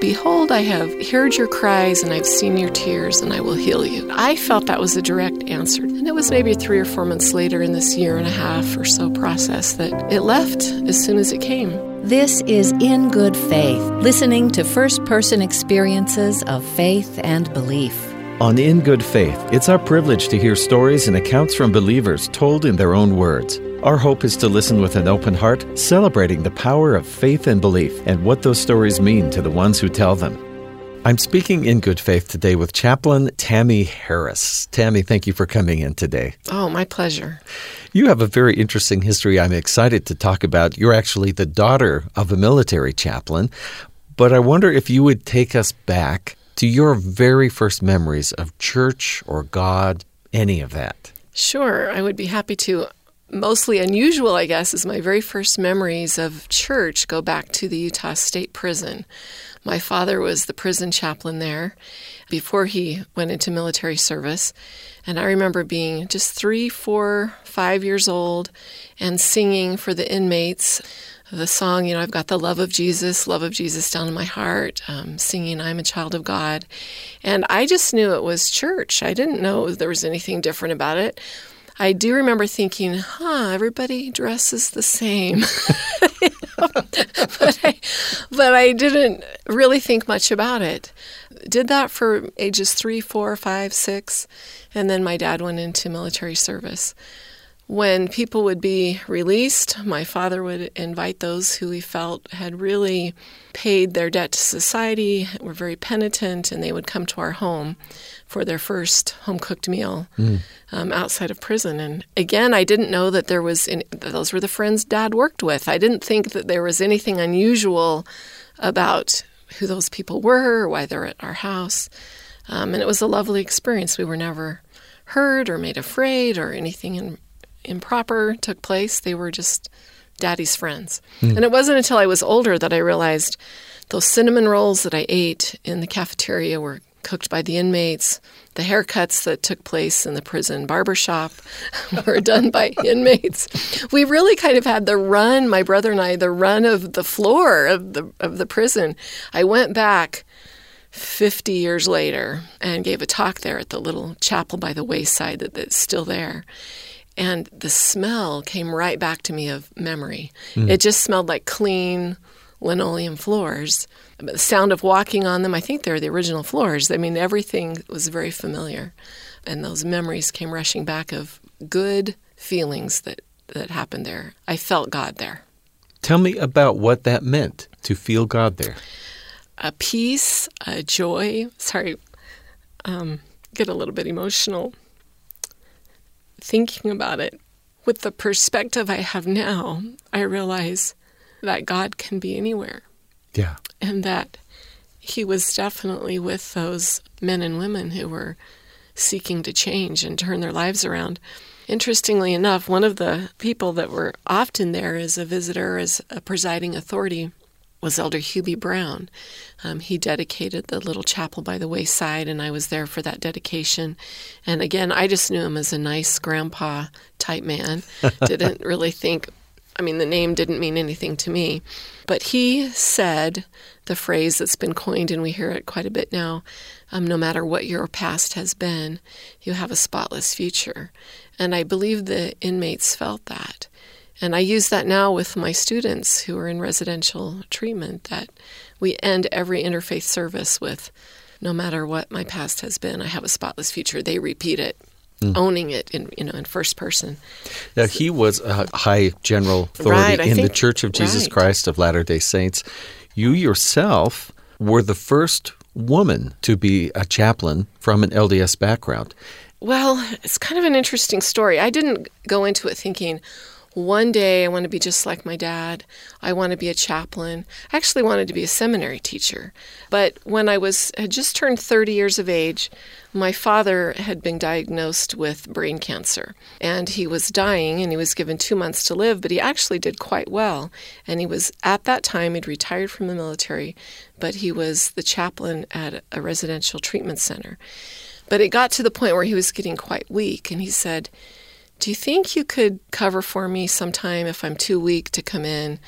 Behold, I have heard your cries and I've seen your tears, and I will heal you. I felt that was a direct answer. And it was maybe three or four months later in this year and a half or so process that it left as soon as it came. This is In Good Faith, listening to first person experiences of faith and belief. On In Good Faith, it's our privilege to hear stories and accounts from believers told in their own words. Our hope is to listen with an open heart, celebrating the power of faith and belief and what those stories mean to the ones who tell them. I'm speaking in good faith today with Chaplain Tammy Harris. Tammy, thank you for coming in today. Oh, my pleasure. You have a very interesting history I'm excited to talk about. You're actually the daughter of a military chaplain, but I wonder if you would take us back to your very first memories of church or God, any of that. Sure, I would be happy to mostly unusual, I guess, is my very first memories of church go back to the Utah State Prison. My father was the prison chaplain there before he went into military service. And I remember being just three, four, five years old and singing for the inmates the song, you know, I've got the love of Jesus, love of Jesus down in my heart, um, singing I'm a child of God. And I just knew it was church. I didn't know there was anything different about it. I do remember thinking, huh, everybody dresses the same. but, I, but I didn't really think much about it. Did that for ages three, four, five, six, and then my dad went into military service. When people would be released, my father would invite those who he felt had really paid their debt to society, were very penitent, and they would come to our home for their first home cooked meal mm. um, outside of prison. And again, I didn't know that there was any, those were the friends Dad worked with. I didn't think that there was anything unusual about who those people were or why they're at our house. Um, and it was a lovely experience. We were never hurt or made afraid or anything in, improper took place. They were just daddy's friends. Mm. And it wasn't until I was older that I realized those cinnamon rolls that I ate in the cafeteria were cooked by the inmates. The haircuts that took place in the prison barbershop were done by inmates. We really kind of had the run, my brother and I, the run of the floor of the of the prison. I went back 50 years later and gave a talk there at the little chapel by the wayside that, that's still there. And the smell came right back to me of memory. Mm. It just smelled like clean linoleum floors. But the sound of walking on them, I think they're the original floors. I mean, everything was very familiar. And those memories came rushing back of good feelings that, that happened there. I felt God there. Tell me about what that meant to feel God there. A peace, a joy. Sorry, um, get a little bit emotional thinking about it, with the perspective I have now, I realize that God can be anywhere. Yeah. And that He was definitely with those men and women who were seeking to change and turn their lives around. Interestingly enough, one of the people that were often there as a visitor, as a presiding authority, was Elder Hugh B. Brown. Um, he dedicated the little chapel by the wayside, and I was there for that dedication. And again, I just knew him as a nice grandpa type man. Didn't really think, I mean, the name didn't mean anything to me. But he said the phrase that's been coined, and we hear it quite a bit now um, no matter what your past has been, you have a spotless future. And I believe the inmates felt that. And I use that now with my students who are in residential treatment that we end every interfaith service with no matter what my past has been, I have a spotless future. They repeat it. Mm. owning it in you know in first person. Now he was a high general authority right, in think, the Church of Jesus right. Christ of Latter-day Saints. You yourself were the first woman to be a chaplain from an LDS background. Well, it's kind of an interesting story. I didn't go into it thinking, one day I want to be just like my dad. I want to be a chaplain. I actually wanted to be a seminary teacher. But when I was had just turned 30 years of age, my father had been diagnosed with brain cancer and he was dying and he was given 2 months to live, but he actually did quite well. And he was at that time he'd retired from the military, but he was the chaplain at a residential treatment center. But it got to the point where he was getting quite weak and he said, do you think you could cover for me sometime if I'm too weak to come in?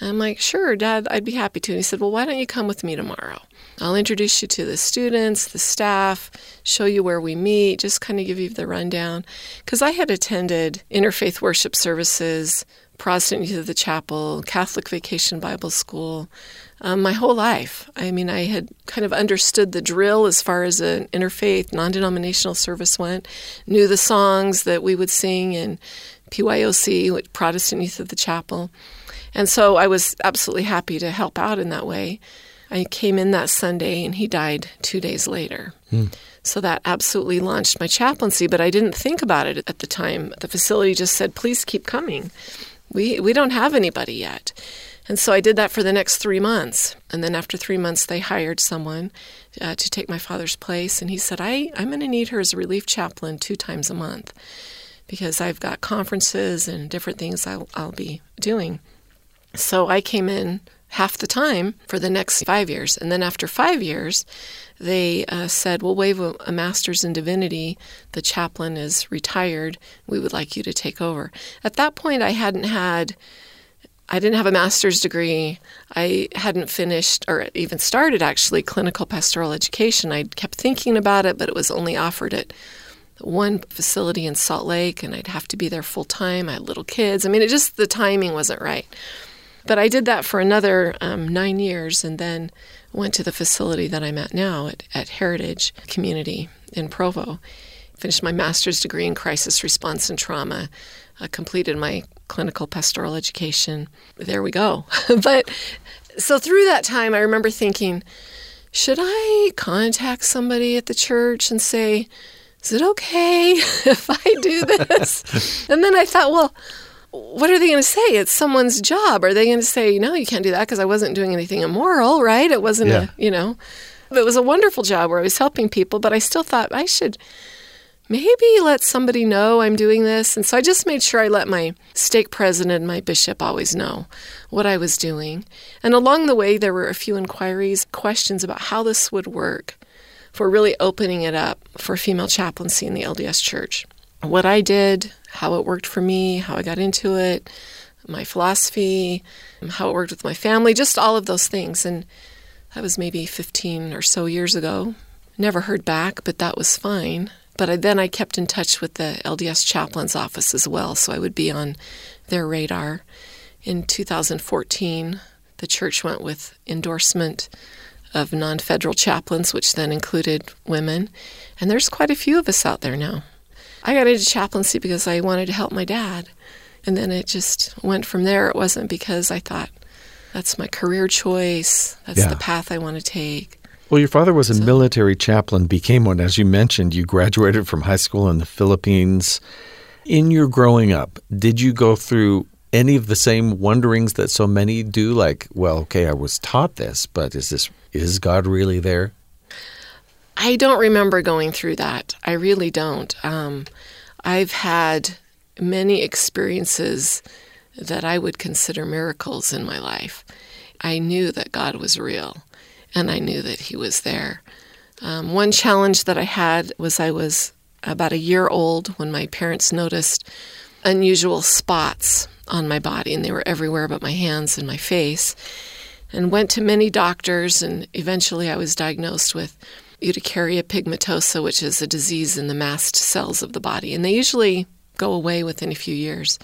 I'm like, sure, Dad, I'd be happy to. And he said, well, why don't you come with me tomorrow? I'll introduce you to the students, the staff, show you where we meet, just kind of give you the rundown. Because I had attended interfaith worship services, Protestant Youth of the Chapel, Catholic Vacation Bible School, um, my whole life. I mean, I had kind of understood the drill as far as an interfaith, non denominational service went, knew the songs that we would sing in PYOC, Protestant Youth of the Chapel. And so I was absolutely happy to help out in that way. I came in that Sunday and he died two days later. Hmm. So that absolutely launched my chaplaincy, but I didn't think about it at the time. The facility just said, please keep coming. We, we don't have anybody yet. And so I did that for the next three months. And then after three months, they hired someone uh, to take my father's place. And he said, I, I'm going to need her as a relief chaplain two times a month because I've got conferences and different things I'll, I'll be doing. So I came in half the time for the next five years. And then after five years, they uh, said, We'll waive a, a, master's in divinity. The chaplain is retired. We would like you to take over. At that point, I hadn't had. I didn't have a master's degree. I hadn't finished or even started actually clinical pastoral education. I kept thinking about it, but it was only offered at one facility in Salt Lake, and I'd have to be there full time. I had little kids. I mean, it just the timing wasn't right. But I did that for another um, nine years and then went to the facility that I'm at now at, at Heritage Community in Provo. Finished my master's degree in crisis response and trauma, uh, completed my clinical pastoral education. There we go. but so through that time, I remember thinking, should I contact somebody at the church and say, is it okay if I do this? and then I thought, well, what are they going to say? It's someone's job. Are they going to say, no, you can't do that because I wasn't doing anything immoral, right? It wasn't, yeah. a, you know, it was a wonderful job where I was helping people, but I still thought I should maybe let somebody know I'm doing this. And so I just made sure I let my stake president and my bishop always know what I was doing. And along the way, there were a few inquiries, questions about how this would work for really opening it up for female chaplaincy in the LDS church. What I did, how it worked for me, how I got into it, my philosophy, how it worked with my family, just all of those things. And that was maybe 15 or so years ago. Never heard back, but that was fine. But I, then I kept in touch with the LDS chaplain's office as well, so I would be on their radar. In 2014, the church went with endorsement of non federal chaplains, which then included women. And there's quite a few of us out there now. I got into chaplaincy because I wanted to help my dad. And then it just went from there. It wasn't because I thought that's my career choice, that's yeah. the path I want to take. Well, your father was a so, military chaplain, became one. As you mentioned, you graduated from high school in the Philippines. In your growing up, did you go through any of the same wonderings that so many do? Like, well, okay, I was taught this, but is this is God really there? I don't remember going through that. I really don't. Um, I've had many experiences that I would consider miracles in my life. I knew that God was real and I knew that He was there. Um, one challenge that I had was I was about a year old when my parents noticed unusual spots on my body, and they were everywhere but my hands and my face. And went to many doctors, and eventually I was diagnosed with urticaria pigmentosa, which is a disease in the mast cells of the body. And they usually go away within a few years.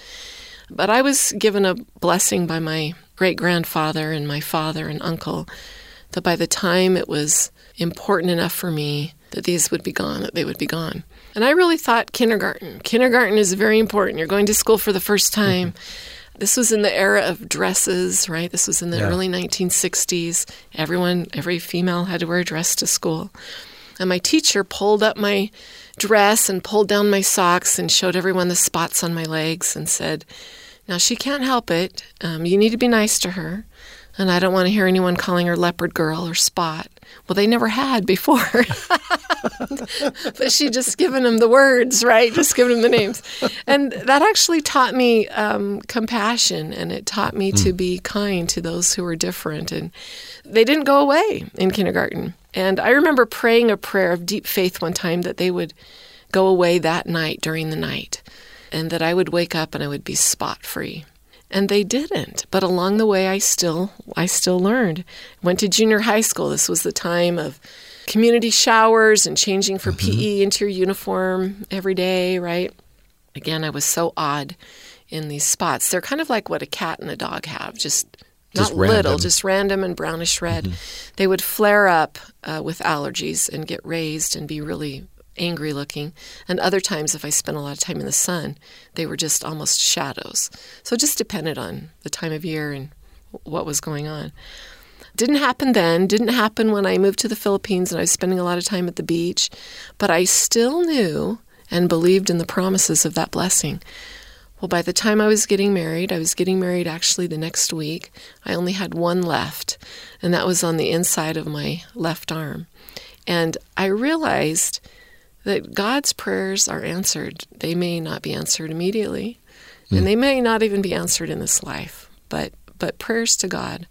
But I was given a blessing by my great grandfather and my father and uncle that by the time it was important enough for me that these would be gone, that they would be gone. And I really thought kindergarten. Kindergarten is very important. You're going to school for the first time. Mm-hmm. This was in the era of dresses, right? This was in the yeah. early 1960s. Everyone, every female had to wear a dress to school. And my teacher pulled up my dress and pulled down my socks and showed everyone the spots on my legs and said, Now she can't help it. Um, you need to be nice to her. And I don't want to hear anyone calling her leopard girl or spot. Well, they never had before. but she just given them the words, right? Just given them the names. And that actually taught me um, compassion and it taught me mm. to hmm. be kind to those who were different. And they didn't go away in kindergarten. And I remember praying a prayer of deep faith one time that they would go away that night during the night and that I would wake up and I would be spot free. And they didn't. But along the way, I still I still learned. Went to junior high school. This was the time of community showers and changing for Mm-hmm. PE into your uniform every day. Right. Again, I was so odd in these spots. They're kind of like what a cat and a dog have, just. Just not little, random. Mm-hmm. just random and brownish red. They would flare up uh, with allergies and get raised and be really angry looking. And other times, if I spent a lot of time in the sun, they were just almost shadows. So it just depended on the time of year and what was going on. Didn't happen then, didn't happen when I moved to the Philippines and I was spending a lot of time at the beach, but I still knew and believed in the promises of that blessing. Well, by the time I was getting married, I was getting married actually the next week. I only had one left, and that was on the inside of my left arm. And I realized that God's prayers are answered. They may not be answered immediately, and they may not even be answered in this life, but but prayers to God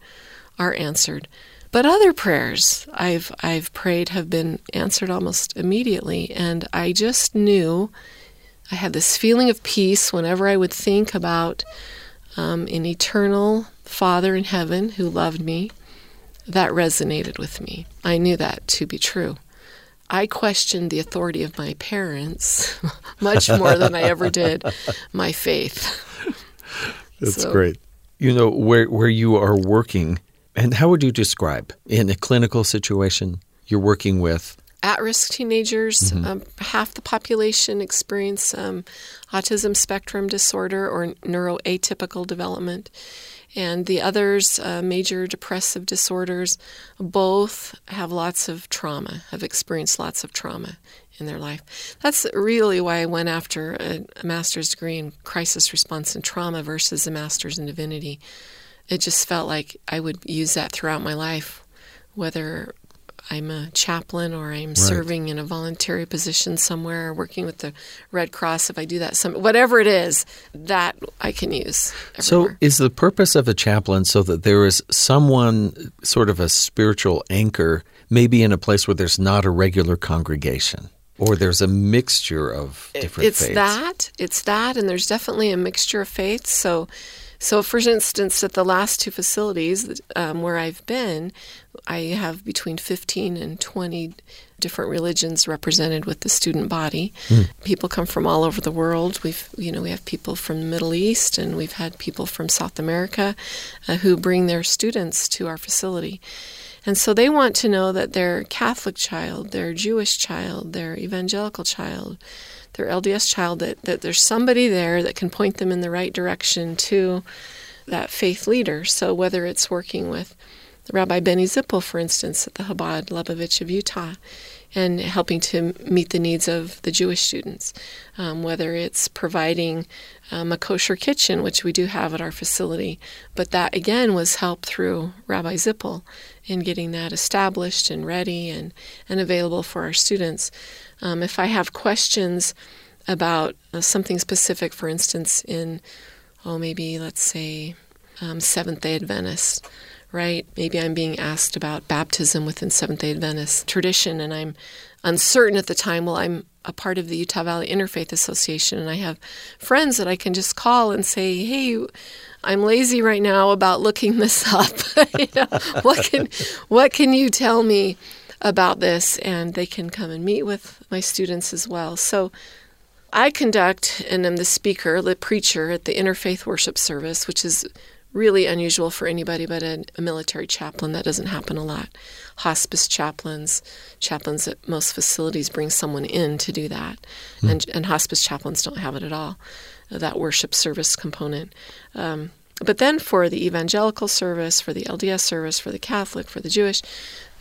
are answered. But other prayers I've I've prayed have been answered almost immediately, and I just knew I had this feeling of peace whenever I would think about um, an eternal Father in heaven who loved me. That resonated with me. I knew that to be true. I questioned the authority of my parents much more than I ever did my faith. That's So- great. You know where where you are working, and how would you describe in a clinical situation you're working with? At risk teenagers, um, half the population experience um, autism spectrum disorder or neuroatypical development, and the others, uh, major depressive disorders, both have lots of trauma, have experienced lots of trauma in their life. That's really why I went after a, a master's degree in crisis response and trauma versus a master's in divinity. It just felt like I would use that throughout my life, whether I'm a chaplain or I'm serving in a voluntary position somewhere, or working with the Red Cross. If I do that, some whatever it is, that I can use. So, is the purpose of a chaplain so that there is someone, sort of a spiritual anchor, maybe in a place where there's not a regular congregation, or there's a mixture of different it's faiths? that it's that and there's definitely a mixture of faiths so so for instance at the last two facilities um, where i've been i have between 15 and 20 different religions represented with the student body. People come from all over the world. We've you know we have people from the middle east and we've had people from south america uh, who bring their students to our facility. And so they want to know that their Catholic child, their Jewish child, their evangelical child, their LDS child, that, that there's somebody there that can point them in the right direction to that faith leader. So whether it's working with Rabbi Benny Zippel, for instance, at the Chabad Lubavitch of Utah, and helping to meet the needs of the Jewish students, um, whether it's providing um, a kosher kitchen, which we do have at our facility, but that again was helped through Rabbi Zippel in getting that established and ready and, and available for our students. Um, if I have questions about uh, something specific, for instance, in, oh, maybe let's say um, Seventh day Adventist, right? Maybe I'm being asked about baptism within Seventh day Adventist tradition, and I'm uncertain at the time. Well, I'm a part of the Utah Valley Interfaith Association, and I have friends that I can just call and say, hey, I'm lazy right now about looking this up. You know, what can what can you tell me about this? And they can come and meet with my students as well. So I conduct and am the speaker, the preacher at the interfaith worship service, which is really unusual for anybody but a, a military chaplain. That doesn't happen a lot. Hospice chaplains, chaplains at most facilities bring someone in to do that, and, and hospice chaplains don't have it at all, that worship service component. Um, but then for the evangelical service, for the LDS service, for the Catholic, for the Jewish,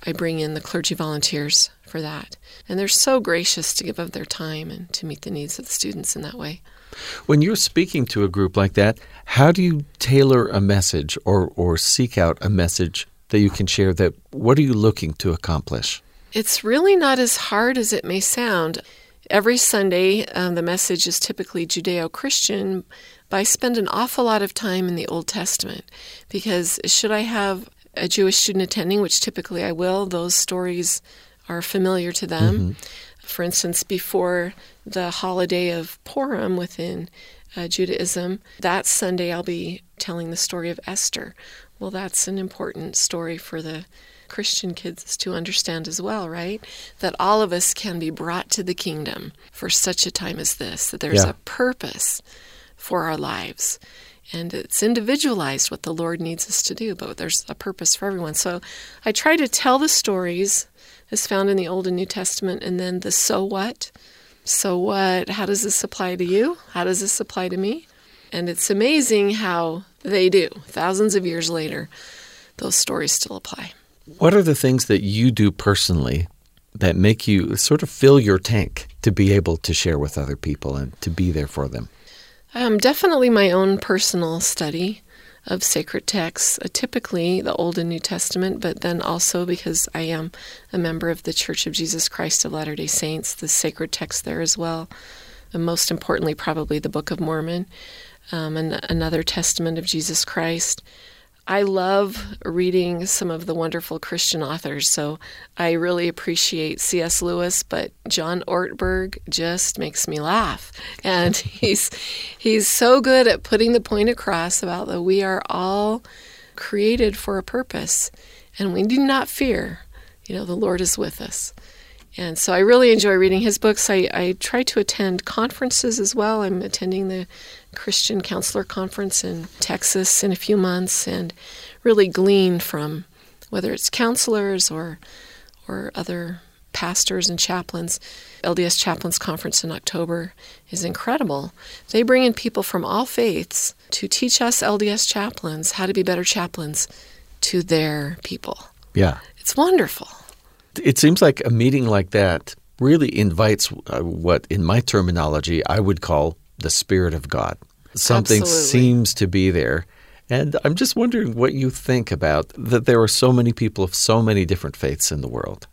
I bring in the clergy volunteers for that. And they're so gracious to give of their time and to meet the needs of the students in that way. When you're speaking to a group like that, how do you tailor a message or, or seek out a message that you can share that what are you looking to accomplish? It's really not as hard as it may sound. Every Sunday, um, the message is typically Judeo Christian, but I spend an awful lot of time in the Old Testament because should I have a Jewish student attending, which typically I will, those stories are familiar to them. For instance, before the holiday of Purim within uh, Judaism, that Sunday I'll be telling the story of Esther. Well, that's an important story for the Christian kids to understand as well, right? That all of us can be brought to the kingdom for such a time as this, that there's Yeah. a purpose for our lives. And it's individualized what the Lord needs us to do, but there's a purpose for everyone. So I try to tell the stories as found in the Old and New Testament, and then the so what. So what? How does this apply to you? How does this apply to me? And it's amazing how they do. Thousands of years later, those stories still apply. What are the things that you do personally that make you sort of fill your tank to be able to share with other people and to be there for them? Um, definitely my own personal study of sacred texts, uh, typically the Old and New Testament, but then also because I am a member of the Church of Jesus Christ of Latter day Saints, the sacred text there as well. And most importantly, probably the Book of Mormon, um, and another testament of Jesus Christ. I love reading some of the wonderful Christian authors, so I really appreciate C.S. Lewis, but John Ortberg just makes me laugh. And he's he's so good at putting the point across about that we are all created for a purpose and we do not fear. You know, the Lord is with us. And so I really enjoy reading his books. I, I try to attend conferences as well. I'm attending the Christian Counselor Conference in Texas in a few months and really glean from whether it's counselors or or other pastors and chaplains. LDS Chaplains Conference in October is incredible. They bring in people from all faiths to teach us LDS chaplains how to be better chaplains to their people. Yeah. It's wonderful. It seems like a meeting like that really invites uh, what, in my terminology, I would call the Spirit of God. Something Absolutely. seems to be there. And I'm just wondering what you think about that there are so many people of so many different faiths in the world.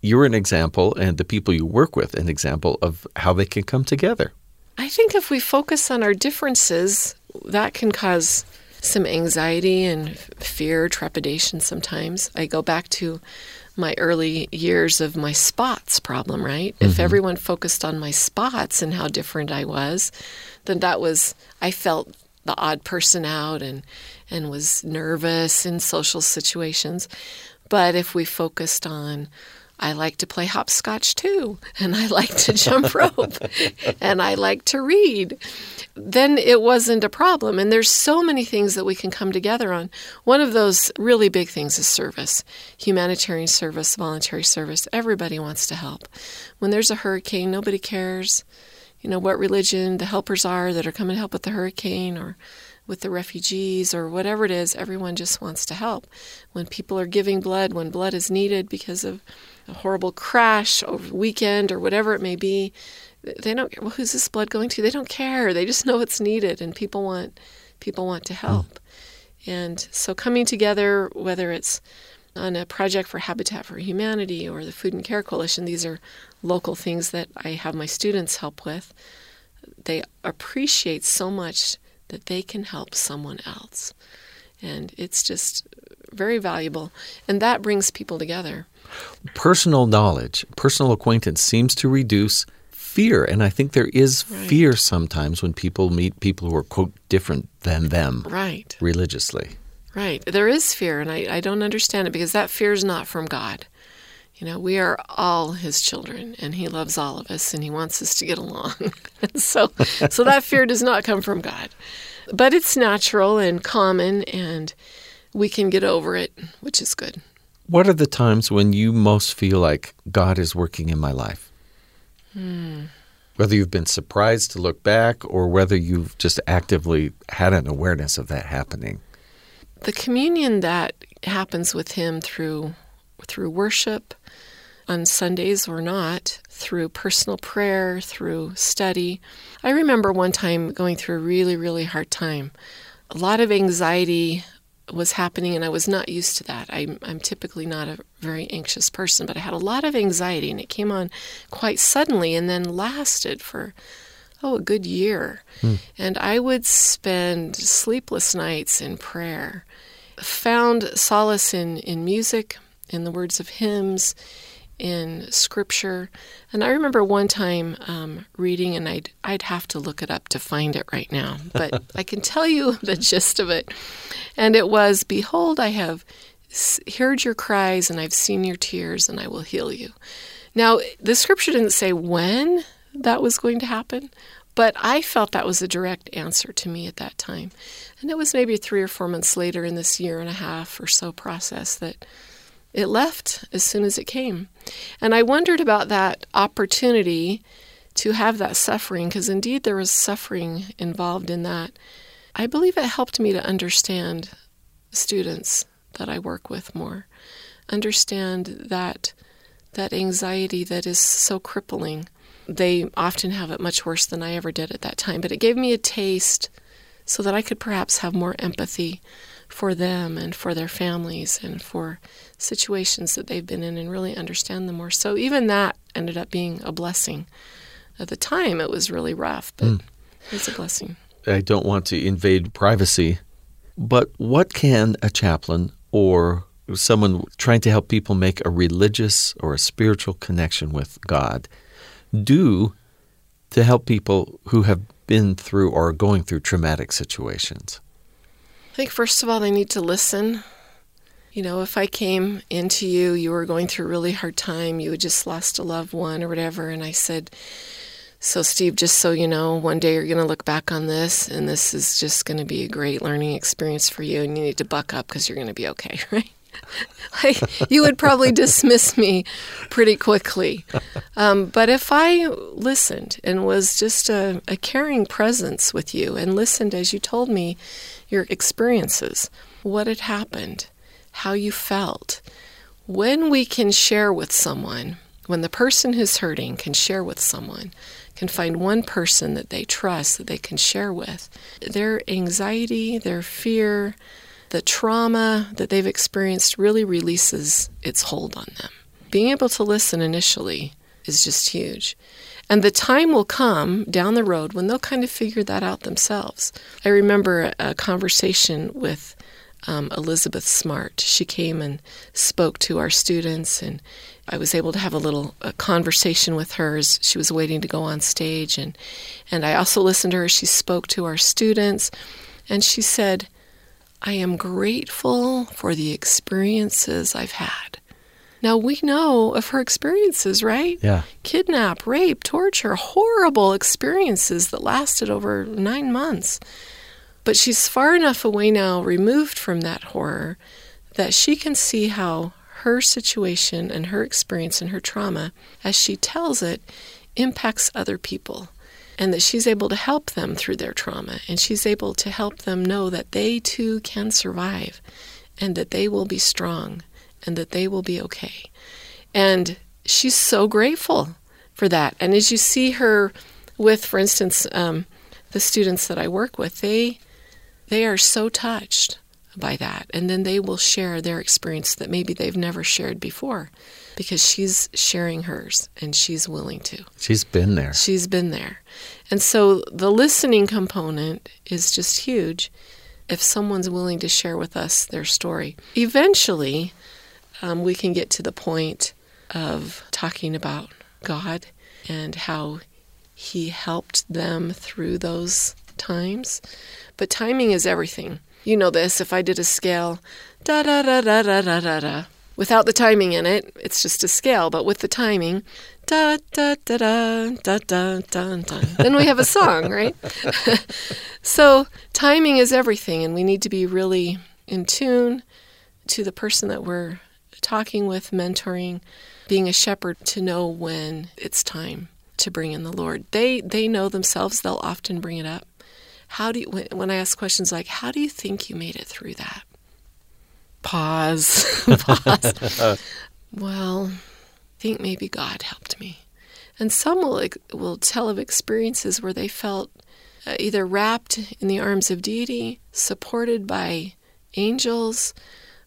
You're an example, and the people you work with, an example of how they can come together. I think if we focus on our differences, that can cause some anxiety and fear, trepidation sometimes. I go back to my early years of my spots problem, right? If mm-hmm. everyone focused on my spots and how different I was, then that was, I felt the odd person out and, and was nervous in social situations. But if we focused on, I like to play hopscotch too, and I like to jump rope, and I like to read, then it wasn't a problem. And there's so many things that we can come together on. One of those really big things is service humanitarian service, voluntary service. Everybody wants to help. When there's a hurricane, nobody cares, you know, what religion the helpers are that are coming to help with the hurricane or with the refugees or whatever it is, everyone just wants to help. When people are giving blood, when blood is needed because of a horrible crash over the weekend or whatever it may be, they don't well who's this blood going to? They don't care. They just know it's needed and people want people want to help. And so coming together whether it's on a project for Habitat for Humanity or the Food and Care Coalition, these are local things that I have my students help with. They appreciate so much that they can help someone else. And it's just very valuable. And that brings people together. Personal knowledge, personal acquaintance seems to reduce fear. And I think there is Right. fear sometimes when people meet people who are, quote, different than them Right, religiously. right. There is fear, and I, I don't understand it because that fear is not from God. You know, we are all His children, and He loves all of us, and He wants us to get along. so, so that fear does not come from God, but it's natural and common, and we can get over it, which is good. What are the times when you most feel like God is working in my life? Hmm. Whether you've been surprised to look back or whether you've just actively had an awareness of that happening. the communion that happens with him through through worship on Sundays or not, through personal prayer, through study. I remember one time going through a really, really hard time. A lot of anxiety was happening, and I was not used to that. I'm, I'm typically not a very anxious person, but I had a lot of anxiety, and it came on quite suddenly and then lasted for oh, a good year. Hmm. And I would spend sleepless nights in prayer, found solace in, in music, in the words of hymns, in scripture. And I remember one time um, reading, and I'd, I'd have to look it up to find it right now, but I can tell you the gist of it. And it was Behold, I have heard your cries, and I've seen your tears, and I will heal you. Now, the scripture didn't say when that was going to happen, but I felt that was a direct answer to me at that time. And it was maybe three or four months later in this year and a half or so process that it left as soon as it came. And I wondered about that opportunity to have that suffering, because indeed there was suffering involved in that. I believe it helped me to understand students that I work with more, understand that that anxiety that is so crippling. They often have it much worse than I ever did at that time, but it gave me a taste so that I could perhaps have more empathy for them and for their families and for situations that they've been in and really understand them more. So even that ended up being a blessing. At the time, it was really rough, but mm. it was a blessing. I don't want to invade privacy, but what can a chaplain or someone trying to help people make a religious or a spiritual connection with God do to help people who have been through or are going through traumatic situations? I think, first of all, they need to listen. You know, if I came into you, you were going through a really hard time, you had just lost a loved one or whatever, and I said, So, Steve, just so you know, one day you're going to look back on this, and this is just going to be a great learning experience for you, and you need to buck up because you're going to be okay, right? like, you would probably dismiss me pretty quickly. Um, but if I listened and was just a, a caring presence with you and listened as you told me your experiences, what had happened, how you felt, when we can share with someone, when the person who's hurting can share with someone, can find one person that they trust that they can share with, their anxiety, their fear, the trauma that they've experienced really releases its hold on them. Being able to listen initially is just huge. And the time will come down the road when they'll kind of figure that out themselves. I remember a, conversation with um, Elizabeth Smart. She came and spoke to our students, and I was able to have a little a conversation with her as she was waiting to go on stage. And, and I also listened to her. She spoke to our students, and she said, I am grateful for the experiences I've had. Now we know of her experiences, right? Yeah. Kidnap, rape, torture, horrible experiences that lasted over nine months. But she's far enough away now, removed from that horror, that she can see how her situation and her experience and her trauma, as she tells it, impacts other people and that she's able to help them through their trauma and she's able to help them know that they too can survive and that they will be strong and that they will be okay. And she's so grateful for that. And as you see her with, for instance, um, the students that I work with, they they are so touched by that, and then they will share their experience that maybe they've never shared before because she's sharing hers and she's willing to. She's been there. She's been there. And so the listening component is just huge if someone's willing to share with us their story. Eventually, um, we can get to the point of talking about God and how He helped them through those times. But timing is everything. You know this. If I did a scale, da da da da da da da da, Without the timing in it, it's just a scale, but with the timing, da da da da da da da da. Then we have a song, right? so timing is everything, and we need to be really in tune to the person that we're talking with, mentoring, being a shepherd to know when it's time to bring in the Lord. They they know themselves. They'll often bring it up. How do you, when, when I ask questions like, "How do you think you made it through that?" Pause. Pause. well, I think maybe God helped me. And some will, will tell of experiences where they felt uh, either wrapped in the arms of deity, supported by angels,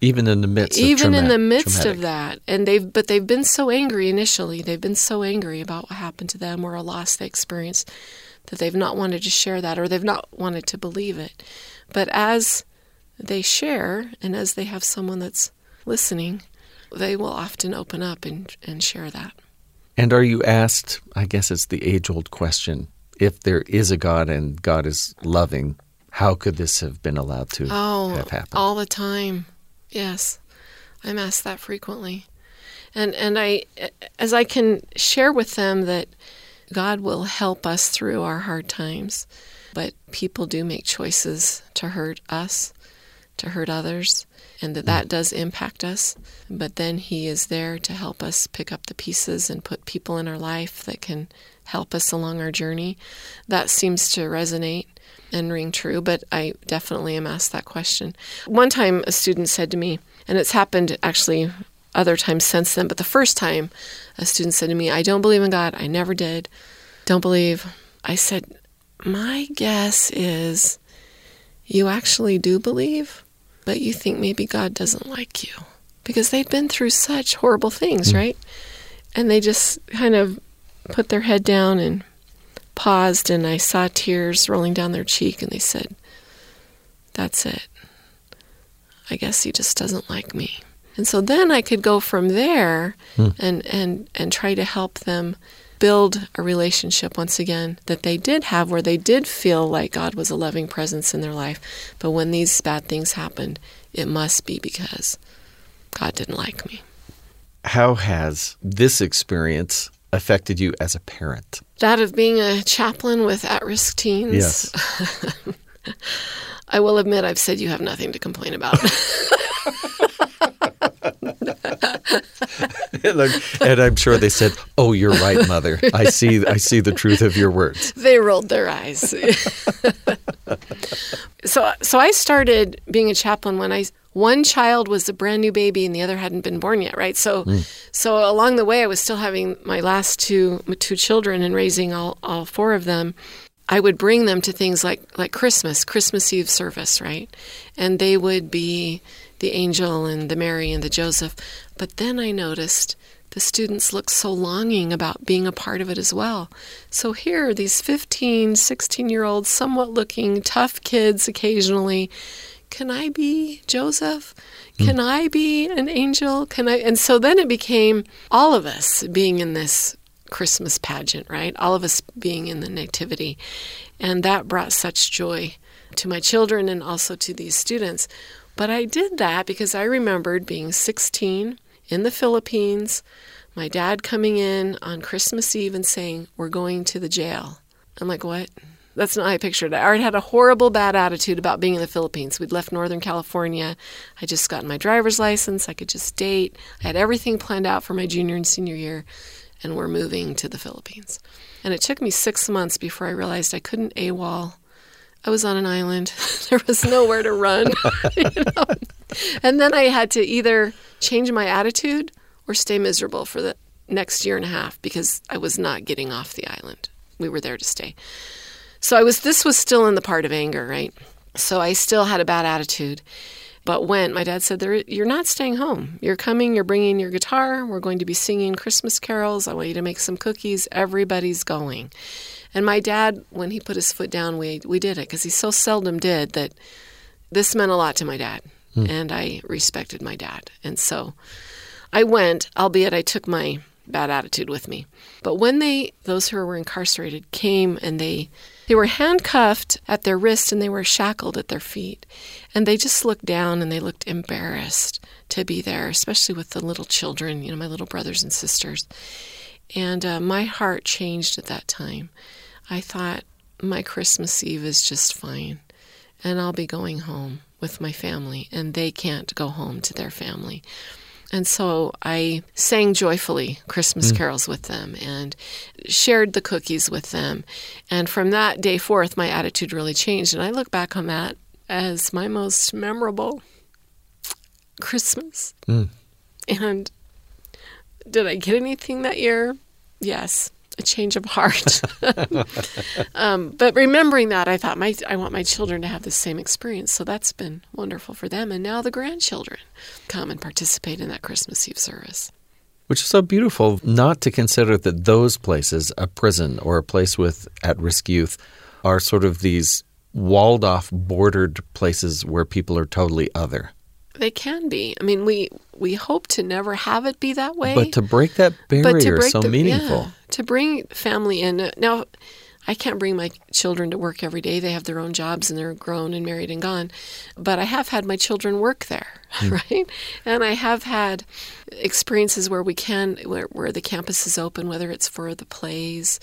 even in the midst even trauma- in the midst traumatic. of that and they've but they've been so angry initially they've been so angry about what happened to them or a loss they experienced that they've not wanted to share that or they've not wanted to believe it but as they share, and as they have someone that's listening, they will often open up and, and share that. And are you asked, I guess it's the age old question, if there is a God and God is loving, how could this have been allowed to oh, have happened? All the time. Yes. I'm asked that frequently. And and I as I can share with them that God will help us through our hard times, but people do make choices to hurt us, to hurt others, and that that does impact us. But then He is there to help us pick up the pieces and put people in our life that can help us along our journey. That seems to resonate and ring true, but I definitely am asked that question. One time a student said to me, and it's happened actually other times since then, but the first time a student said to me, I don't believe in God. I never did. Don't believe. I said, My guess is you actually do believe, but you think maybe God doesn't like you because they'd been through such horrible things, mm. right? And they just kind of put their head down and paused, and I saw tears rolling down their cheek, and they said, That's it. I guess he just doesn't like me. And so then I could go from there hmm. and, and, and try to help them build a relationship once again that they did have where they did feel like God was a loving presence in their life. But when these bad things happened, it must be because God didn't like me. How has this experience affected you as a parent? That of being a chaplain with at risk teens. Yes. I will admit I've said you have nothing to complain about. and I'm sure they said, "Oh, you're right, mother. I see. I see the truth of your words." They rolled their eyes. so, so I started being a chaplain when I one child was a brand new baby and the other hadn't been born yet, right? So, mm. so along the way, I was still having my last two two children and raising all all four of them. I would bring them to things like like Christmas, Christmas Eve service, right? And they would be the angel and the Mary and the Joseph. But then I noticed the students looked so longing about being a part of it as well. So here, these 15, 16 year olds, somewhat looking tough kids occasionally. Can I be Joseph? Can mm. I be an angel? Can I? And so then it became all of us being in this Christmas pageant, right? All of us being in the Nativity. And that brought such joy to my children and also to these students. But I did that because I remembered being 16 in the Philippines, my dad coming in on Christmas Eve and saying, We're going to the jail. I'm like, What? That's not how I pictured it. I already had a horrible bad attitude about being in the Philippines. We'd left Northern California. I just gotten my driver's license. I could just date. I had everything planned out for my junior and senior year, and we're moving to the Philippines. And it took me six months before I realized I couldn't AWOL I was on an island. there was nowhere to run. you know? And then I had to either change my attitude or stay miserable for the next year and a half because I was not getting off the island. We were there to stay. So I was this was still in the part of anger, right? So I still had a bad attitude. But when my dad said, You're not staying home. You're coming, you're bringing your guitar. We're going to be singing Christmas carols. I want you to make some cookies. Everybody's going. And my dad, when he put his foot down, we we did it because he so seldom did that. This meant a lot to my dad, hmm. and I respected my dad, and so I went. Albeit I took my bad attitude with me. But when they, those who were incarcerated, came and they they were handcuffed at their wrist and they were shackled at their feet. And they just looked down and they looked embarrassed to be there, especially with the little children, you know, my little brothers and sisters. And uh, my heart changed at that time. I thought my Christmas Eve is just fine, and I'll be going home with my family, and they can't go home to their family. And so I sang joyfully Christmas mm. carols with them and shared the cookies with them. And from that day forth, my attitude really changed. And I look back on that as my most memorable Christmas. Mm. And did I get anything that year? Yes a change of heart. um, but remembering that, I thought my I want my children to have the same experience. So that's been wonderful for them. And now the grandchildren come and participate in that Christmas Eve service. Which is so beautiful not to consider that those places, a prison or a place with at risk youth, are sort of these walled off, bordered places where people are totally other. They can be. I mean, we we hope to never have it be that way. But to break that barrier is so the- meaningful. yeah, to bring family in. Now, I can't bring my children to work every day. They have their own jobs and they're grown and married and gone. But I have had my children work there, hmm. right? And I have had experiences where we can, where, where the campus is open, whether it's for the plays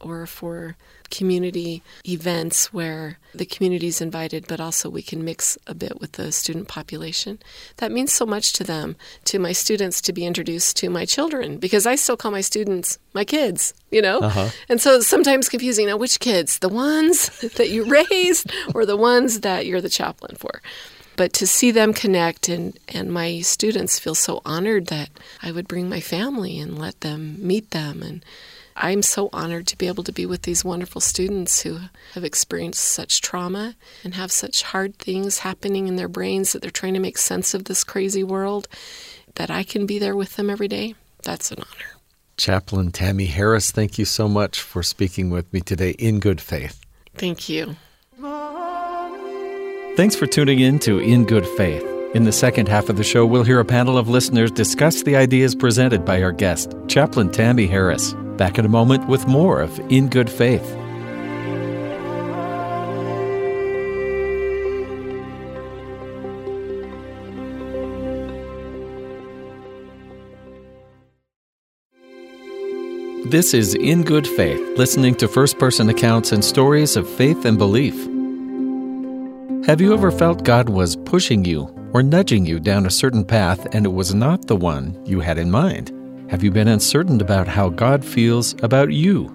or for community events where the community is invited, but also we can mix a bit with the student population. That means so much to them, to my students, to be introduced to my children, because I still call my students my kids, you know? Uh-huh. And so it's sometimes confusing. Now, which kids? The ones that you raised or the ones that you're the chaplain for? But to see them connect and, and my students feel so honored that I would bring my family and let them meet them. And I'm so honored to be able to be with these wonderful students who have experienced such trauma and have such hard things happening in their brains that they're trying to make sense of this crazy world, that I can be there with them every day. That's an honor. Chaplain Tammy Harris, thank you so much for speaking with me today in good faith. Thank you. Thanks for tuning in to In Good Faith. In the second half of the show, we'll hear a panel of listeners discuss the ideas presented by our guest, Chaplain Tammy Harris. Back in a moment with more of In Good Faith. This is In Good Faith, listening to first person accounts and stories of faith and belief. Have you ever felt God was pushing you or nudging you down a certain path and it was not the one you had in mind? Have you been uncertain about how God feels about you?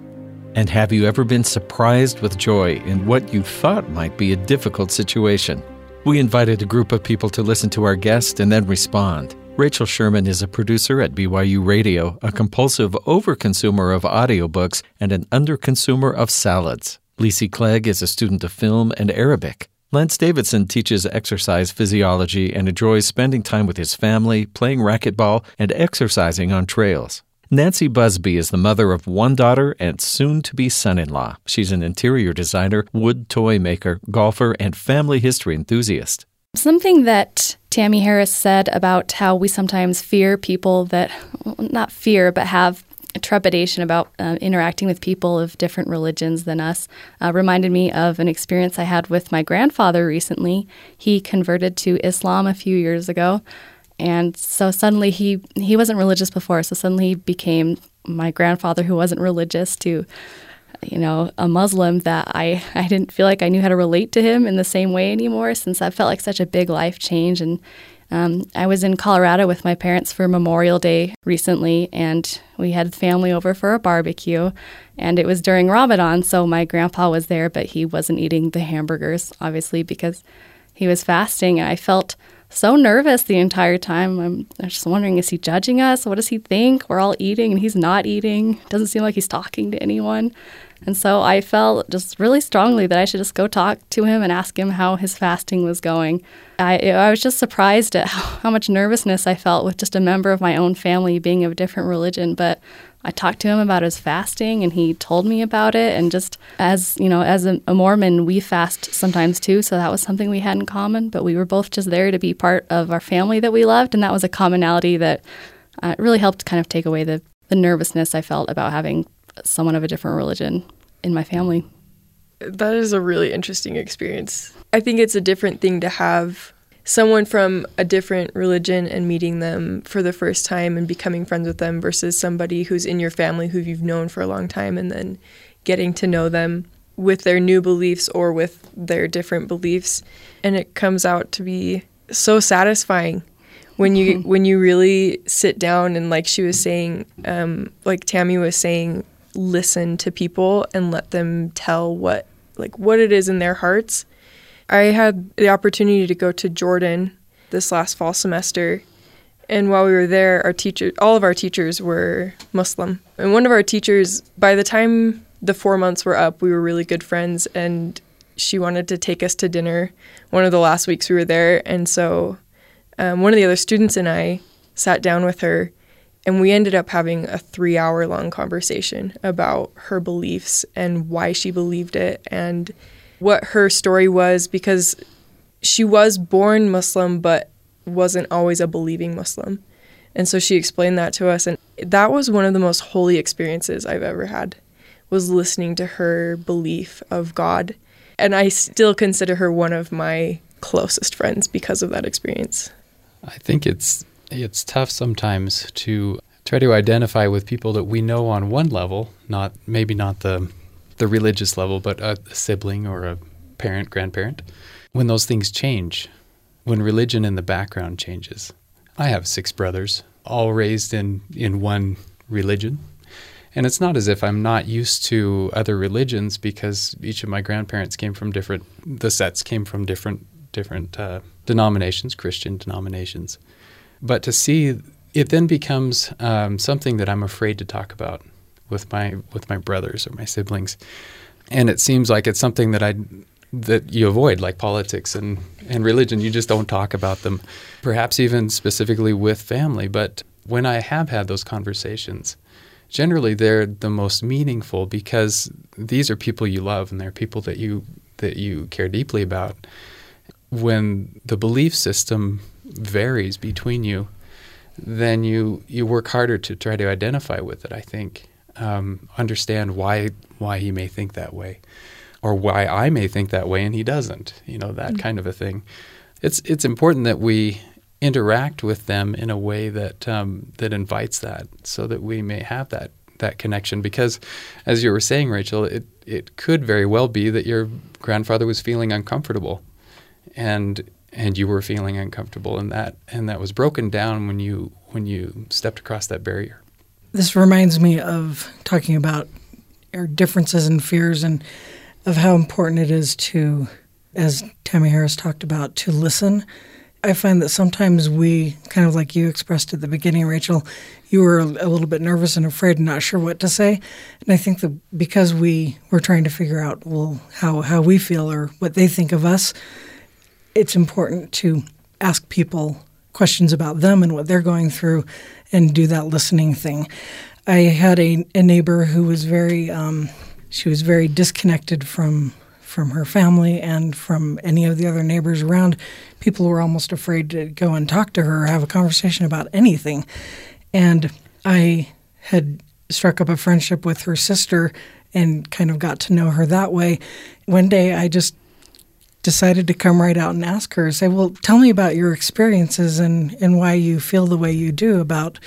And have you ever been surprised with joy in what you thought might be a difficult situation? We invited a group of people to listen to our guest and then respond. Rachel Sherman is a producer at BYU Radio, a compulsive overconsumer of audiobooks, and an underconsumer of salads. Lisi Clegg is a student of film and Arabic. Lance Davidson teaches exercise physiology and enjoys spending time with his family, playing racquetball, and exercising on trails. Nancy Busby is the mother of one daughter and soon to be son in law. She's an interior designer, wood toy maker, golfer, and family history enthusiast. Something that Tammy Harris said about how we sometimes fear people that, well, not fear, but have trepidation about uh, interacting with people of different religions than us uh, reminded me of an experience I had with my grandfather recently. He converted to Islam a few years ago, and so suddenly he he wasn't religious before. So suddenly he became my grandfather who wasn't religious to you know, a Muslim that I, I didn't feel like I knew how to relate to him in the same way anymore since that felt like such a big life change. And um, I was in Colorado with my parents for Memorial Day recently, and we had family over for a barbecue. And it was during Ramadan, so my grandpa was there, but he wasn't eating the hamburgers, obviously, because he was fasting. And I felt so nervous the entire time. I'm, I'm just wondering, is he judging us? What does he think? We're all eating and he's not eating. Doesn't seem like he's talking to anyone. And so I felt just really strongly that I should just go talk to him and ask him how his fasting was going. I, I was just surprised at how, how much nervousness I felt with just a member of my own family being of a different religion. But I talked to him about his fasting and he told me about it. And just as, you know, as a, a, Mormon, we fast sometimes too. So that was something we had in common. But we were both just there to be part of our family that we loved. And that was a commonality that uh, really helped kind of take away the, the nervousness I felt about having someone of a different religion in my family. That is a really interesting experience. I think it's a different thing to have someone from a different religion and meeting them for the first time and becoming friends with them versus somebody who's in your family who you've known for a long time and then getting to know them with their new beliefs or with their different beliefs. And it comes out to be so satisfying when you when you really sit down and like she was saying um, like tammy was saying listen to people and let them tell what like what it is in their hearts I had the opportunity to go to Jordan this last fall semester. And while we were there, our teacher, all of our teachers were Muslim. And one of our teachers, by the time the four months were up, we were really good friends. And she wanted to take us to dinner one of the last weeks we were there. And so um, one of the other students and I sat down with her. And we ended up having a three hour long conversation about her beliefs and why she believed it and what her story was because she was born Muslim, but wasn't always a believing Muslim. And so she explained that to us and that was one of the most holy experiences I've ever had was listening to her belief of God. And I still consider her one of my closest friends because of that experience. I think it's it's tough sometimes to try to identify with people that we know on one level, not maybe not the the religious level, but a, sibling or a parent, grandparent. When those things change, when religion in the background changes. I have six brothers, all raised in, in one religion. And it's not as if I'm not used to other religions because each of my grandparents came from different, the sets came from different, different uh, denominations, Christian denominations. But to see it then becomes um, something that I'm afraid to talk about with my with my brothers or my siblings, and it seems like it's something that I that you avoid, like politics and, and religion. You just don't talk about them, perhaps even specifically with family. But when I have had those conversations, generally they're the most meaningful because these are people you love and they're people that you that you care deeply about. When the belief system varies between you, then you you work harder to try to identify with it. I think um, understand why why he may think that way, or why I may think that way and he doesn't. You know that mm-hmm. kind of a thing. It's it's important that we interact with them in a way that um, that invites that, so that we may have that that connection. Because, as you were saying, Rachel, it it could very well be that your grandfather was feeling uncomfortable, and and you were feeling uncomfortable and that and that was broken down when you when you stepped across that barrier this reminds me of talking about our differences and fears and of how important it is to as tammy harris talked about to listen. I find that sometimes we kind of like you expressed at the beginning rachel you were a little bit nervous and afraid and not sure what to say. And i think that because we were trying to figure out well how, how we feel or what they think of us it's important to ask people questions about them and what they're going through and do that listening thing. I had a, a neighbor who was very um, she was very disconnected from from her family and from any of the other neighbors around. People were almost afraid to go and talk to her or have a conversation about anything. And I had struck up a friendship with her sister and kind of got to know her that way. One day I just decided to come right out and ask her, say, "Well, tell me about your experiences and and why you feel the way you do about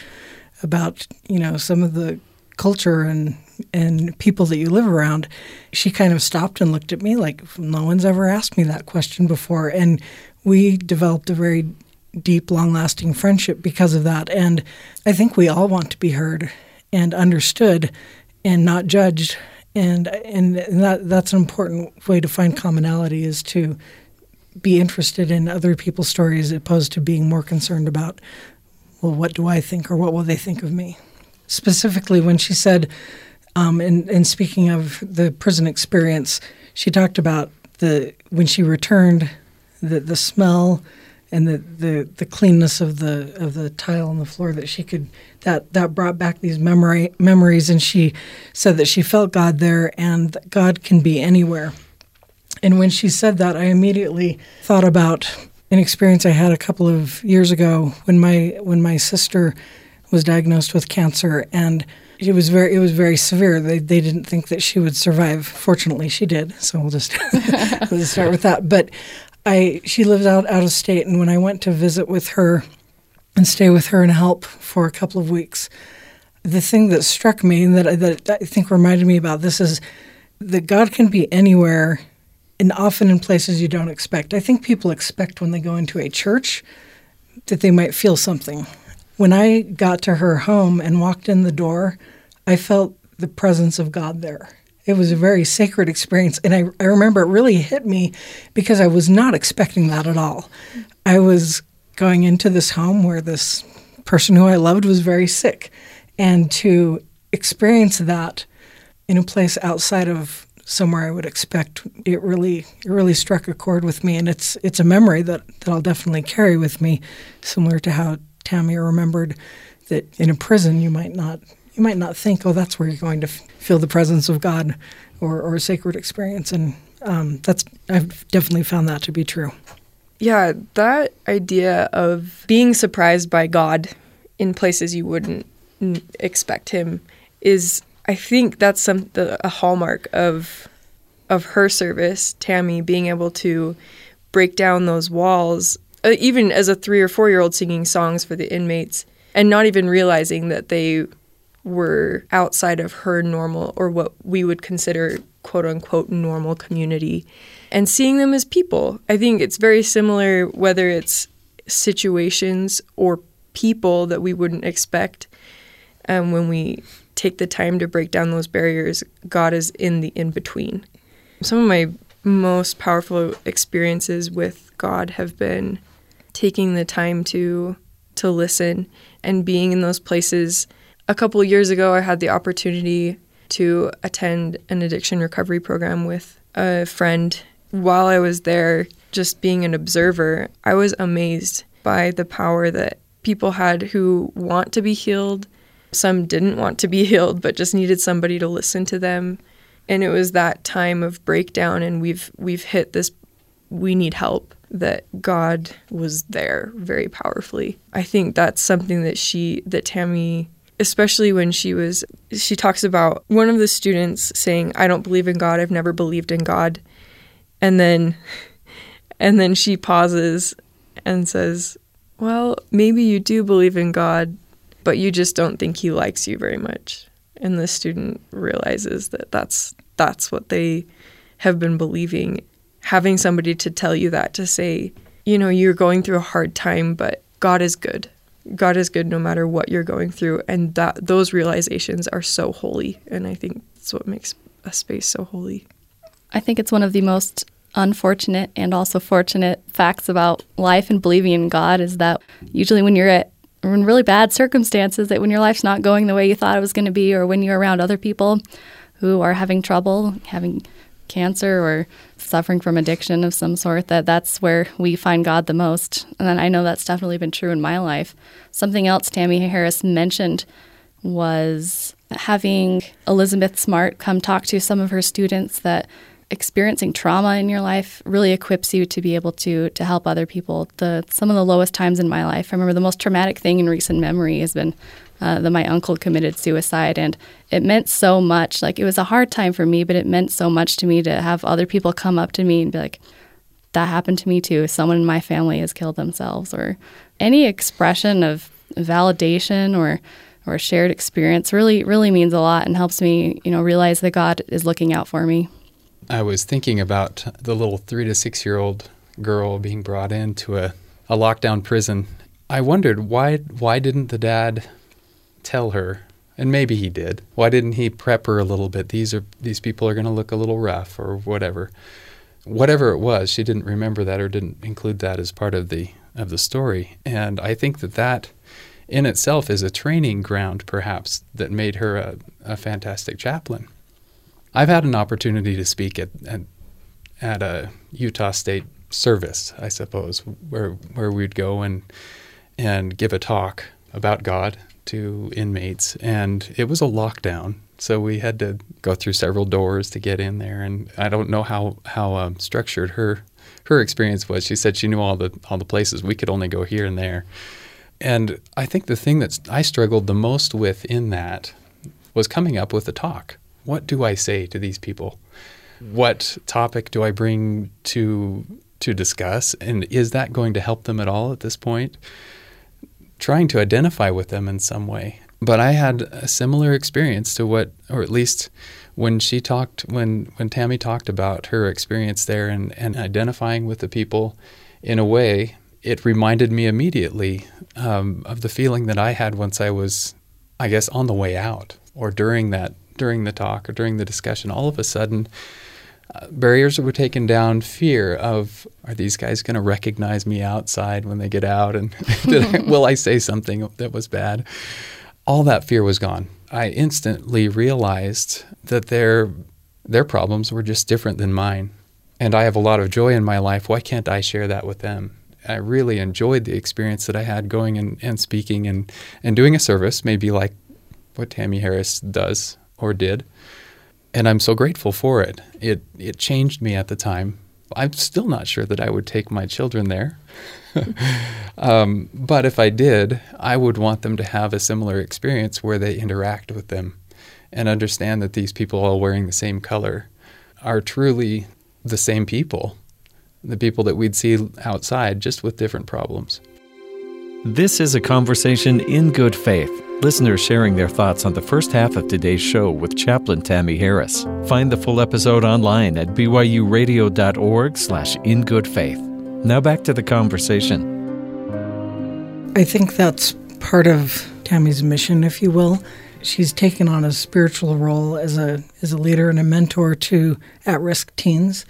about you know some of the culture and and people that you live around." She kind of stopped and looked at me like no one's ever asked me that question before, and we developed a very deep, long-lasting friendship because of that. And I think we all want to be heard and understood and not judged and and that that's an important way to find commonality is to be interested in other people's stories as opposed to being more concerned about well what do I think or what will they think of me? Specifically when she said um, in, in speaking of the prison experience she talked about the when she returned the the smell and the, the, the cleanness of the of the tile on the floor that she could that that brought back these memory memories and she said that she felt God there and God can be anywhere. And when she said that I immediately thought about an experience I had a couple of years ago when my when my sister was diagnosed with cancer and it was very it was very severe. They they didn't think that she would survive. Fortunately, she did. So we'll just we'll just start with that. But I she lives out out of state, and when I went to visit with her and stay with her and help for a couple of weeks, the thing that struck me and that that I think reminded me about this is that God can be anywhere, and often in places you don't expect. I think people expect when they go into a church that they might feel something. When I got to her home and walked in the door, I felt the presence of God there. It was a very sacred experience. And I, I remember it really hit me because I was not expecting that at all. I was going into this home where this person who I loved was very sick. And to experience that in a place outside of somewhere I would expect, it really it really struck a chord with me. And it's it's a memory that, that I'll definitely carry with me, similar to how Tammy remembered that in a prison you might not you might not think, oh, that's where you're going to f- feel the presence of God or, or a sacred experience. And um, that's I've definitely found that to be true. Yeah, that idea of being surprised by God in places you wouldn't expect him is I think that's some the, a hallmark of of her service, Tammy being able to break down those walls uh, even as a 3 or 4 year old singing songs for the inmates and not even realizing that they were outside of her normal or what we would consider quote unquote normal community and seeing them as people. I think it's very similar whether it's situations or people that we wouldn't expect um, when we take the time to break down those barriers. God is in the in between. Some of my most powerful experiences with God have been taking the time to to listen and being in those places. A couple years ago, I had the opportunity to attend an addiction recovery program with a friend. While I was there, just being an observer, I was amazed by the power that people had who want to be healed. Some didn't want to be healed, but just needed somebody to listen to them. And it was that time of breakdown, and we've we've hit this. We need help that God was there very powerfully. I think that's something that she, that Tammy, especially when she was, she talks about one of the students saying, I don't believe in God, I've never believed in God. And then, and then she pauses and says, Well, maybe you do believe in God, but you just don't think he likes you very much. And the student realizes that that's, that's what they have been believing having somebody to tell you that, to say, you know, you're going through a hard time, but God is good. God is good no matter what you're going through. And that those realizations are so holy. And I think that's what makes a space so holy. I think it's one of the most unfortunate and also fortunate facts about life and believing in God is that usually when you're at in really bad circumstances, that when your life's not going the way you thought it was going to be, or when you're around other people who are having trouble, having cancer or suffering from addiction of some sort that that's where we find God the most. And I know that's definitely been true in my life. Something else Tammy Harris mentioned was having Elizabeth Smart come talk to some of her students that experiencing trauma in your life really equips you to be able to to help other people. The some of the lowest times in my life. I remember the most traumatic thing in recent memory has been uh, that my uncle committed suicide, and it meant so much. Like it was a hard time for me, but it meant so much to me to have other people come up to me and be like, "That happened to me too. Someone in my family has killed themselves," or any expression of validation or or shared experience really really means a lot and helps me, you know, realize that God is looking out for me. I was thinking about the little three to six year old girl being brought into a, a lockdown prison. I wondered why why didn't the dad tell her, and maybe he did. Why didn't he prep her a little bit? These are these people are going to look a little rough or whatever. Whatever it was, she didn't remember that or didn't include that as part of the of the story. And I think that that in itself is a training ground, perhaps, that made her a, a fantastic chaplain. I've had an opportunity to speak at, at, at a Utah State service, I suppose, where where we'd go and and give a talk about God to inmates, and it was a lockdown. So we had to go through several doors to get in there, and I don't know how how um, structured her her experience was. She said she knew all the all the places. We could only go here and there, and I think the thing that I struggled the most with in that was coming up with a talk. What do I say to these people? What topic do I bring to to discuss, and is that going to help them at all at this point? Trying to identify with them in some way. But I had a similar experience to what, or at least when she talked, when, when Tammy talked about her experience there and, and identifying with the people in a way, it reminded me immediately um, of the feeling that I had once I was, I guess, on the way out or during that, during the talk or during the discussion. All of a sudden, barriers were taken down. Fear of are these guys going to recognize me outside when they get out, and I, will I say something that was bad? All that fear was gone. I instantly realized that their their problems were just different than mine, and I have a lot of joy in my life. Why can't I share that with them? I really enjoyed the experience that I had going and, and speaking and, and doing a service, maybe like what Tammy Harris does or did and I'm so grateful for it. It it changed me at the time. I'm still not sure that I would take my children there. um, but if I did, I would want them to have a similar experience where they interact with them and understand that these people all wearing the same color are truly the same people, the people that we'd see outside, just with different problems. This is a conversation in good faith. Listeners sharing their thoughts on the first half of today's show with Chaplain Tammy Harris. Find the full episode online at byuradio.org slash in good faith. Now back to the conversation. I think that's part of Tammy's mission, if you will. She's taken on a spiritual role as a as a leader and a mentor to at-risk teens.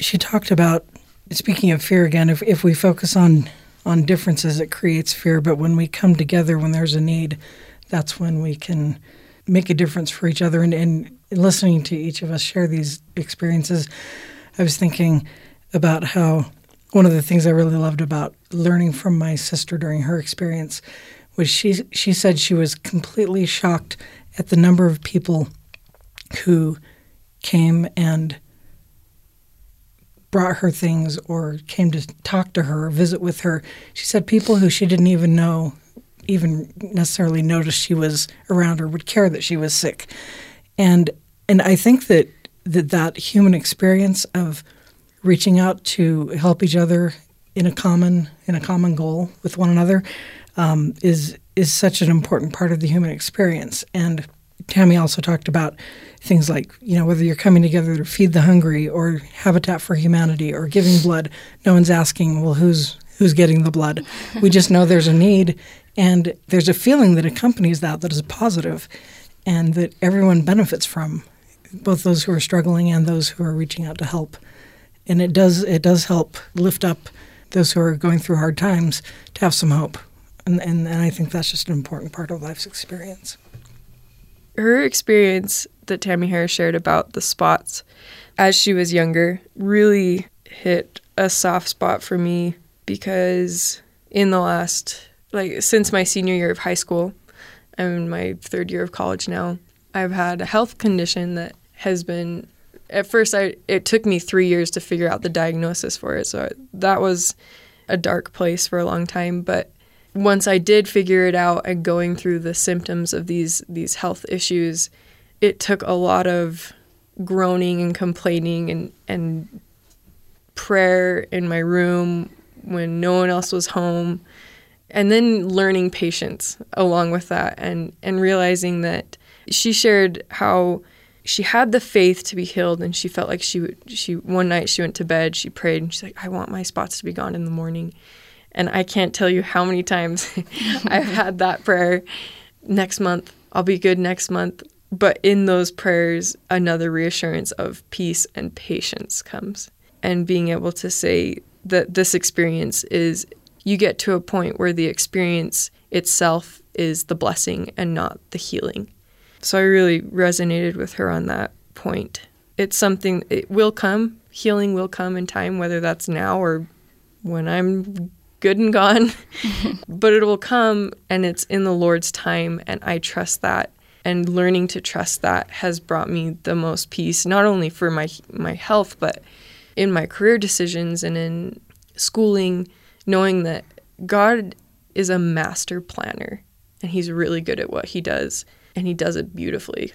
She talked about speaking of fear again, if, if we focus on on differences, it creates fear. But when we come together, when there's a need, that's when we can make a difference for each other. And, and listening to each of us share these experiences, I was thinking about how one of the things I really loved about learning from my sister during her experience was she she said she was completely shocked at the number of people who came and brought her things or came to talk to her or visit with her. She said people who she didn't even know even necessarily notice she was around or would care that she was sick. And and I think that that, that human experience of reaching out to help each other in a common in a common goal with one another um, is is such an important part of the human experience. And Tammy also talked about things like, you know, whether you're coming together to feed the hungry or Habitat for Humanity or giving blood, no one's asking, well, who's who's getting the blood? we just know there's a need and there's a feeling that accompanies that that is positive and that everyone benefits from, both those who are struggling and those who are reaching out to help. And it does it does help lift up those who are going through hard times to have some hope. And, and, and I think that's just an important part of life's experience her experience that Tammy Harris shared about the spots as she was younger really hit a soft spot for me because in the last like since my senior year of high school, I'm in my third year of college now. I've had a health condition that has been at first I it took me 3 years to figure out the diagnosis for it. So that was a dark place for a long time, but once I did figure it out and going through the symptoms of these these health issues, it took a lot of groaning and complaining and and prayer in my room when no one else was home and then learning patience along with that and and realizing that she shared how she had the faith to be healed and she felt like she would she one night she went to bed she prayed and she's like I want my spots to be gone in the morning and I can't tell you how many times I've had that prayer next month, I'll be good next month. But in those prayers, another reassurance of peace and patience comes. And being able to say that this experience is, you get to a point where the experience itself is the blessing and not the healing. So I really resonated with her on that point. It's something, it will come, healing will come in time, whether that's now or when I'm good and gone, but it will come and it's in the Lord's time. And I trust that. And learning to trust that has brought me the most peace, not only for my, my health, but in my career decisions and in schooling, knowing that God is a master planner and he's really good at what he does and he does it beautifully.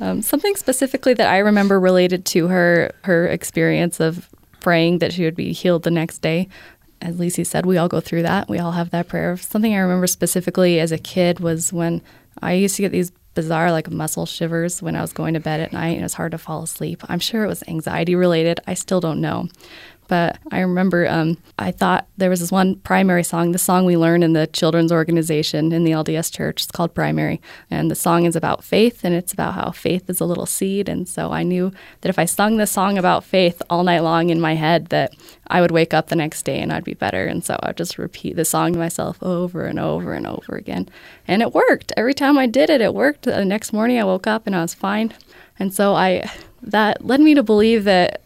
Um, something specifically that I remember related to her her experience of praying that she would be healed the next day as Lisi said, we all go through that. We all have that prayer. Something I remember specifically as a kid was when I used to get these bizarre like muscle shivers when I was going to bed at night and it was hard to fall asleep. I'm sure it was anxiety related. I still don't know. But I remember um, I thought there was this one primary song, the song we learned in the children's organization in the LDS church. It's called Primary. And the song is about faith, and it's about how faith is a little seed. And so I knew that if I sung this song about faith all night long in my head, that I would wake up the next day and I'd be better. And so I'd just repeat the song to myself over and over and over again. And it worked. Every time I did it, it worked. The next morning I woke up and I was fine. And so I that led me to believe that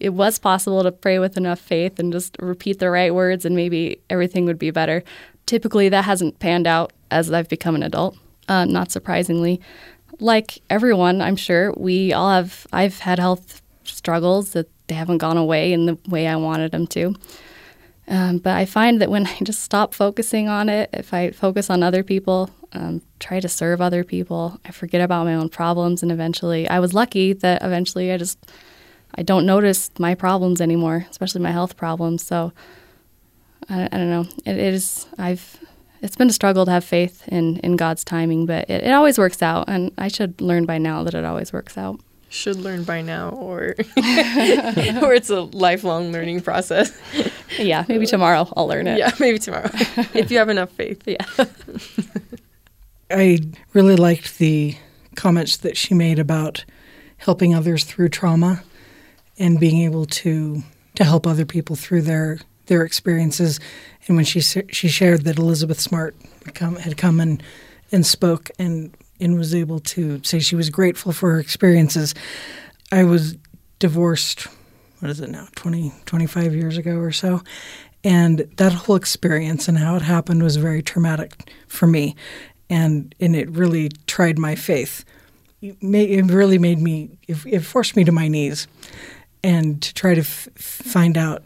it was possible to pray with enough faith and just repeat the right words and maybe everything would be better. Typically, that hasn't panned out as I've become an adult, uh, not surprisingly. Like everyone, I'm sure, we all have, I've had health struggles that they haven't gone away in the way I wanted them to. Um, but I find that when I just stop focusing on it, if I focus on other people, um, try to serve other people, I forget about my own problems, and eventually, I was lucky that eventually I just I don't notice my problems anymore, especially my health problems. So I, I don't know. It, it is I've it's been a struggle to have faith in in God's timing, but it, it always works out, and I should learn by now that it always works out. Should learn by now, or or it's a lifelong learning process. yeah, maybe tomorrow I'll learn it. Yeah, maybe tomorrow if you have enough faith. Yeah. I really liked the comments that she made about helping others through trauma and being able to to help other people through their their experiences. And when she she shared that Elizabeth Smart had come, had come and and spoke and and was able to say she was grateful for her experiences. I was divorced. What is it now? 20, 25 years ago or so. And that whole experience and how it happened was very traumatic for me. And, and it really tried my faith. It, really made me, it forced me to my knees and to try to f- find out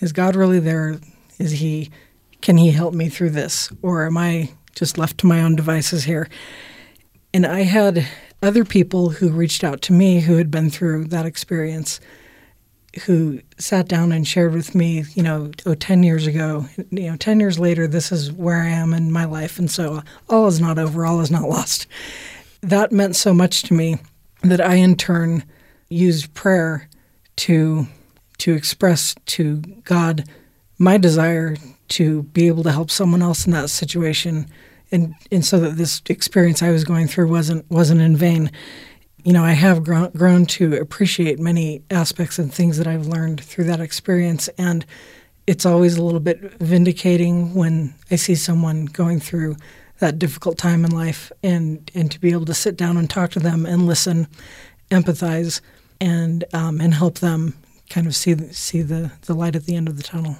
is God really there? Is He, can He help me through this? Or am I just left to my own devices here? And I had other people who reached out to me who had been through that experience who sat down and shared with me, you know, oh, 10 years ago, you know, 10 years later, this is where I am in my life. And so all is not over, all is not lost. That meant so much to me that I, in turn, used prayer to to express to God my desire to be able to help someone else in that situation and and so that this experience I was going through wasn't wasn't in vain. You know, I have grown, grown to appreciate many aspects and things that I've learned through that experience, and it's always a little bit vindicating when I see someone going through that difficult time in life, and and to be able to sit down and talk to them and listen, empathize, and um, and help them kind of see see the, the light at the end of the tunnel.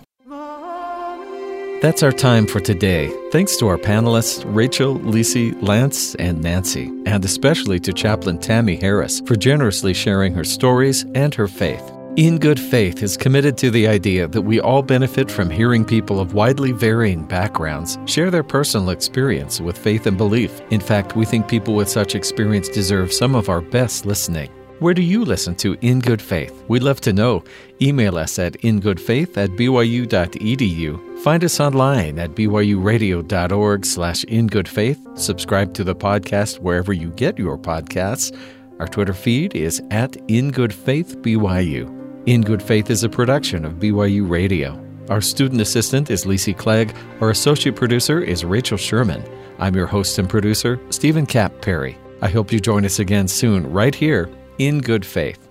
That's our time for today. Thanks to our panelists, Rachel, Lisi, Lance, and Nancy, and especially to Chaplain Tammy Harris for generously sharing her stories and her faith. In Good Faith is committed to the idea that we all benefit from hearing people of widely varying backgrounds share their personal experience with faith and belief. In fact, we think people with such experience deserve some of our best listening. Where do you listen to In Good Faith? We'd love to know. Email us at ingoodfaith at byu.edu. Find us online at byuradio.org slash ingoodfaith. Subscribe to the podcast wherever you get your podcasts. Our Twitter feed is at ingoodfaithbyu. In Good Faith is a production of BYU Radio. Our student assistant is Lisi Clegg. Our associate producer is Rachel Sherman. I'm your host and producer, Stephen Kapp Perry. I hope you join us again soon, right here in good faith.